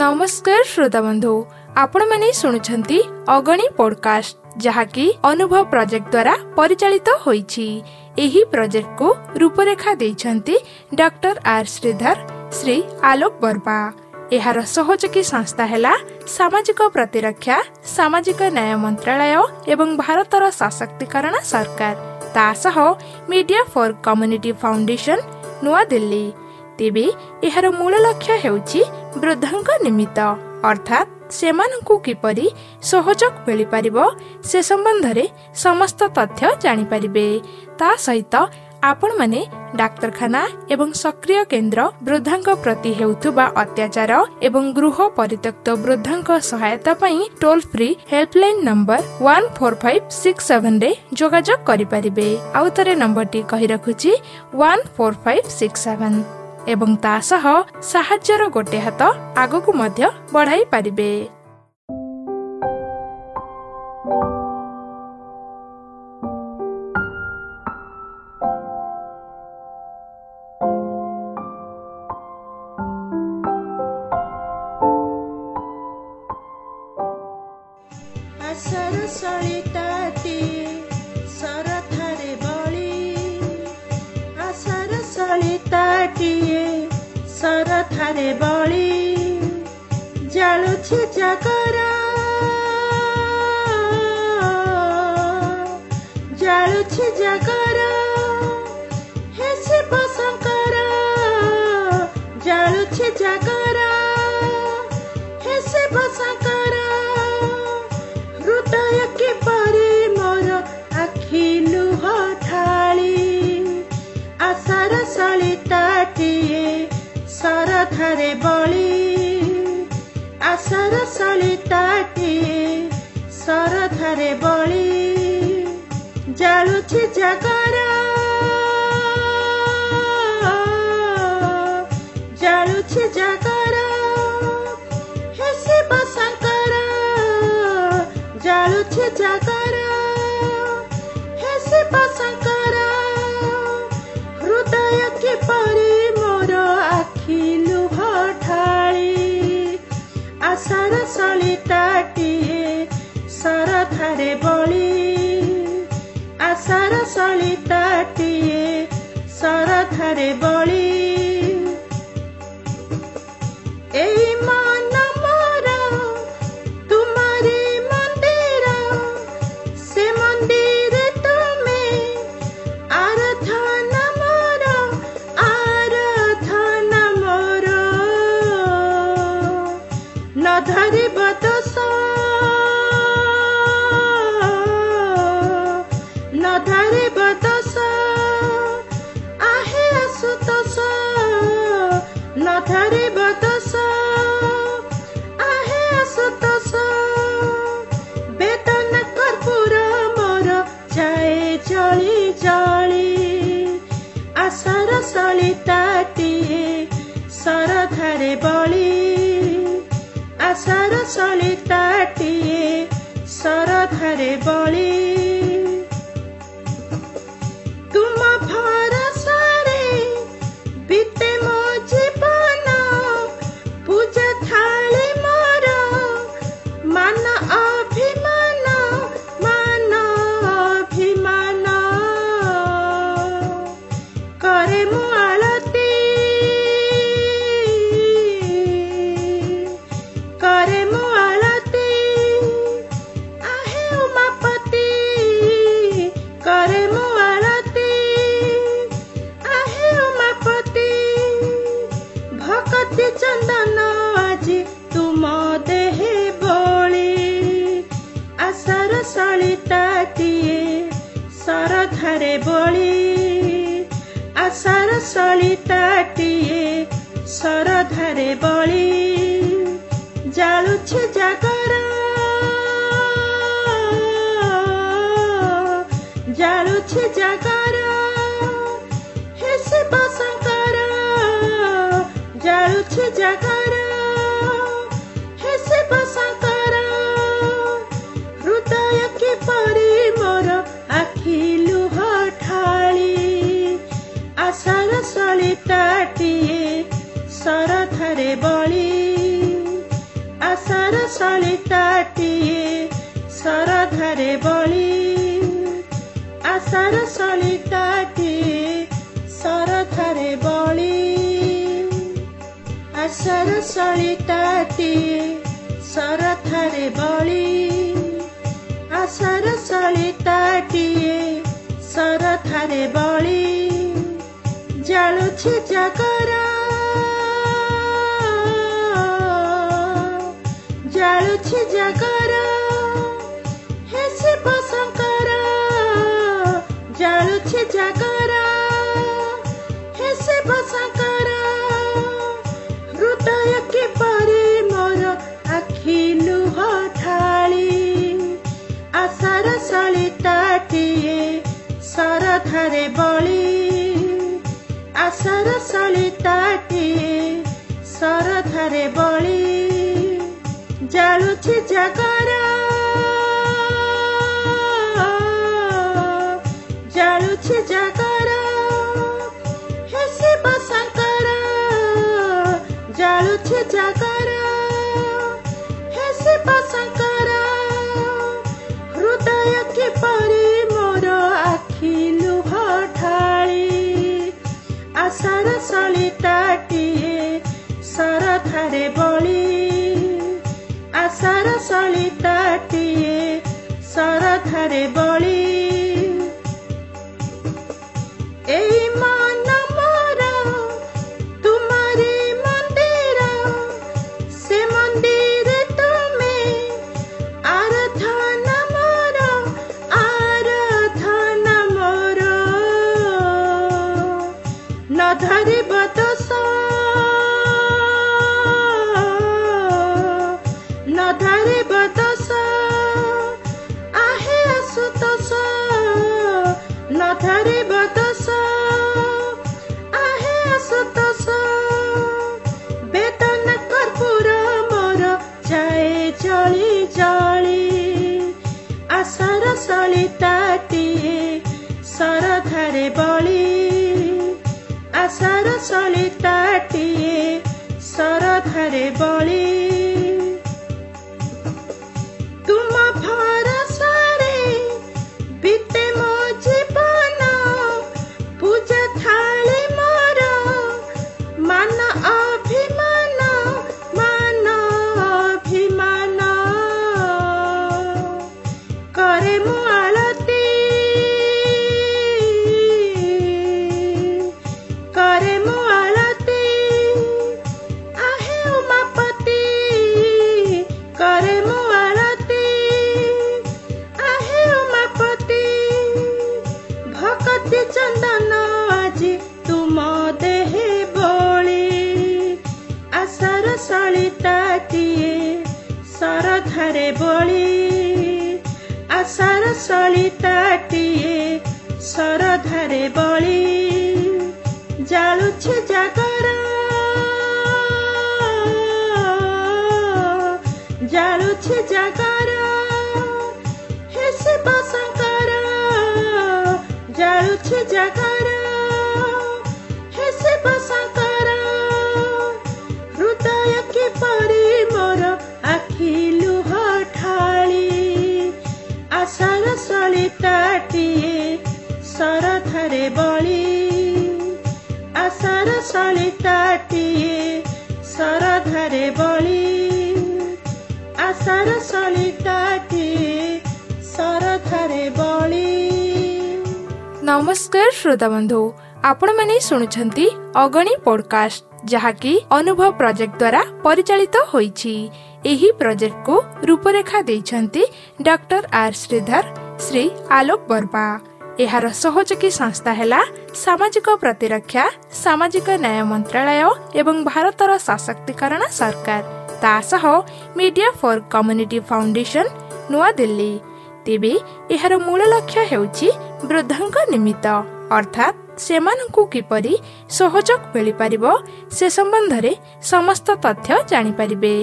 ନମସ୍କାର ଶ୍ରୋତା ବନ୍ଧୁ ଆପଣମାନେ ଶୁଣୁଛନ୍ତି ଅଗଣୀ ପଡକାଷ୍ଟ ଯାହାକି ଅନୁଭବ ପ୍ରୋଜେକ୍ଟ ଦ୍ୱାରା ପରିଚାଳିତ ହୋଇଛି। ଏହି ପ୍ରୋଜେକ୍ଟକୁ ରୂପରେଖା ଦେଇଛନ୍ତି ଡକ୍ଟର ଆର୍ ଶ୍ରୀଧର ଶ୍ରୀ ଆଲୋକ ବର୍ମା। ଏହାର ସହଯୋଗୀ ସଂସ୍ଥା ହେଲା ସାମାଜିକ ପ୍ରତିରକ୍ଷା ସାମାଜିକ ନ୍ୟାୟ ମନ୍ତ୍ରାଳୟ ଏବଂ ଭାରତର ସଶକ୍ତିକରଣ ସରକାର। ତା ସହ media for community foundation New Delhi. ତେବେ ଏହାର ମୂଳ ଲକ୍ଷ୍ୟ ହେଉଛି ବୃଦ୍ଧଙ୍କ ନିମିତ୍ତ ଅର୍ଥାତ୍ ସେମାନଙ୍କୁ କିପରି ସହଯୋଗ ମିଳିପାରିବ ସେ ସମ୍ବନ୍ଧରେ ସମସ୍ତ ତଥ୍ୟ ଜାଣିପାରିବେ। ତା ସହିତ ଆପଣମାନେ ଡାକ୍ତରଖାନା ଏବଂ ସକ୍ରିୟ କେନ୍ଦ୍ର ବୃଦ୍ଧଙ୍କ ପ୍ରତି ହେଉଥିବା ଅତ୍ୟାଚାର ଏବଂ ଗୃହ ପରିତ୍ୟକ୍ତ ବୃଦ୍ଧଙ୍କ ସହାୟତା ପାଇଁ toll free helpline number one four five six ସେଭେନରେ ଯୋଗାଯୋଗ କରିପାରିବେ। ଆଉ ଥରେ ନମ୍ବରଟି କହି ରଖୁଛି one four five six seven ଏବଂ ତା ସହ ସାହାଯ୍ୟର ଗୋଟେ ହାତ ଆଗକୁ ମଧ୍ୟ ବଢାଇ ପାରିବେ। ଥାରେ ବଳି ଜାଳୁଛି ଜାଗର ଜାଳୁଛି ଜାଗର ହେ ସରଧାରେ ବଳି ଆଶାର ସଳିତାଟିଏ ସରଧାରେ ବଳି ଜାଳୁଛି ଜାଗର ଜାଳୁଛି ଜାଗର ହେ ଶିବ ଶଙ୍କର ଜାଳୁଛି ଜାଗର ସଳିତାଟିଏ ସରଧାରେ ବଳି ଆଶାର ସଳିତାଟିଏ ସରଧାରେ ବଳି ଆଶାର ସଳିତାଟିଏ ସରଧାରେ ବଳି ଆଶାର ସଳିତାଟିଏ ସରଧାରେ ବଳି ସରଧାରେ ବଳି ଆଶାର ସଳିତାଟିଏ ସରଧାରେ ବଳି ଜାଳୁଛି ଜାଗର ଶରଧାରେ ବଳି ଆଶାର ସଳିତାଟିଏ ଶରଧାରେ ବଳି ଆଶାର ସଳିତାଟିଏ ଶରଧାରେ ବଳି ଆଶାର ସଳିତାଟିଏ ଶରଧାରେ ବଳି ଜାଳୁଛି ଜାଗର ଜାଳୁଛି ଜାଗର ଶରଧାରେ ବଳି ଜାଳୁଛି ଜାଗର। ଜାଳୁଛି ଜାଗର। ହେ ଶିବ ଶଙ୍କର ଜାଳୁଛି ଜାଗର। ହେ ଶିବ ଶଙ୍କର ହୃଦୟ କିପରି ମୋର ଆଖି ଲୁହ ଢାଳି? ଆଶାର ଶରଧାରେ ବଳି ଆଶାର ସଳିତାଟିଏ ଶରଧାରେ ବଳି ଶରଧାରେ ବଳି ଆଶାର ସଳିତାଟିଏ ଶରଧାରେ ବଳି ଶରଧାରେ ବଳି ଆଶାର ସଳିତାଟିଏ ଶରଧାରେ ବଳି ଜାଳୁଛି ଜାଗର ଜାଳୁଛି ଜାଗର ହେ ଶିବ ଶଙ୍କର ଜାଳୁଛି ଶରଧାରେ ବଳି ଆଶାର ସଳିତାଟିଏ ଶରଧାରେ ବଳି ଆଶାର ସଳିତାଟିଏ ଶରଧାରେ ବଳି ନମସ୍କାର ଶ୍ରୋତା ବନ୍ଧୁ ଆପଣମାନେ ଶୁଣୁଛନ୍ତି ଅଗଣୀ ପଡକାଷ୍ଟ ଯାହାକି ଅନୁଭବ ପ୍ରୋଜେକ୍ଟ ଦ୍ୱାରା ପରିଚାଳିତ ହୋଇଛି। ଏହି ପ୍ରୋଜେକ୍ଟକୁ ରୂପରେଖା ଦେଇଛନ୍ତି ଡକ୍ଟର ଆର୍ ଶ୍ରୀଧର ଶ୍ରୀ ଆଲୋକ ବର୍ମା। ଏହାର ସହଯୋଗୀ ସଂସ୍ଥା ହେଲା ସାମାଜିକ ପ୍ରତିରକ୍ଷା ସାମାଜିକ ନ୍ୟାୟ ମନ୍ତ୍ରାଳୟ ଏବଂ ଭାରତର ସଶକ୍ତିକରଣ ସରକାର। ତା ସହ media for community foundation New Delhi. ତେବେ ଏହାର ମୂଳ ଲକ୍ଷ୍ୟ ହେଉଛି ବୃଦ୍ଧଙ୍କ ନିମିତ୍ତ। ଅର୍ଥାତ୍ ସେମାନଙ୍କୁ କିପରି ସହଯୋଗ ମିଳିପାରିବ ସେ ସମ୍ବନ୍ଧରେ ସମସ୍ତ ତଥ୍ୟ ଜାଣିପାରିବେ।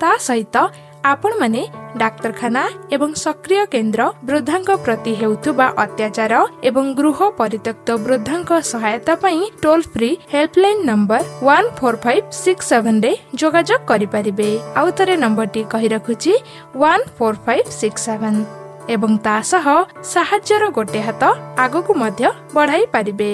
ତା ସହିତ ଆପଣମାନେ ଡାକ୍ତରଖାନା ଏବଂ ସକ୍ରିୟ କେନ୍ଦ୍ର ବୃଦ୍ଧାଙ୍କ ପ୍ରତି ହେଉଥିବା ଅତ୍ୟାଚାର ଏବଂ ଗୃହ ପରିତ୍ୟକ୍ତ ବୃଦ୍ଧାଙ୍କ ସହାୟତା ପାଇଁ toll free helpline number one four five six ସେଭେନରେ ଯୋଗାଯୋଗ କରିପାରିବେ। ଆଉ ଥରେ ନମ୍ବରଟି କହି ରଖୁଛି one four five six seven ଏବଂ ତା ସହ ସାହାଯ୍ୟର ଗୋଟେ ହାତ ଆଗକୁ ମଧ୍ୟ ବଢାଇ ପାରିବେ।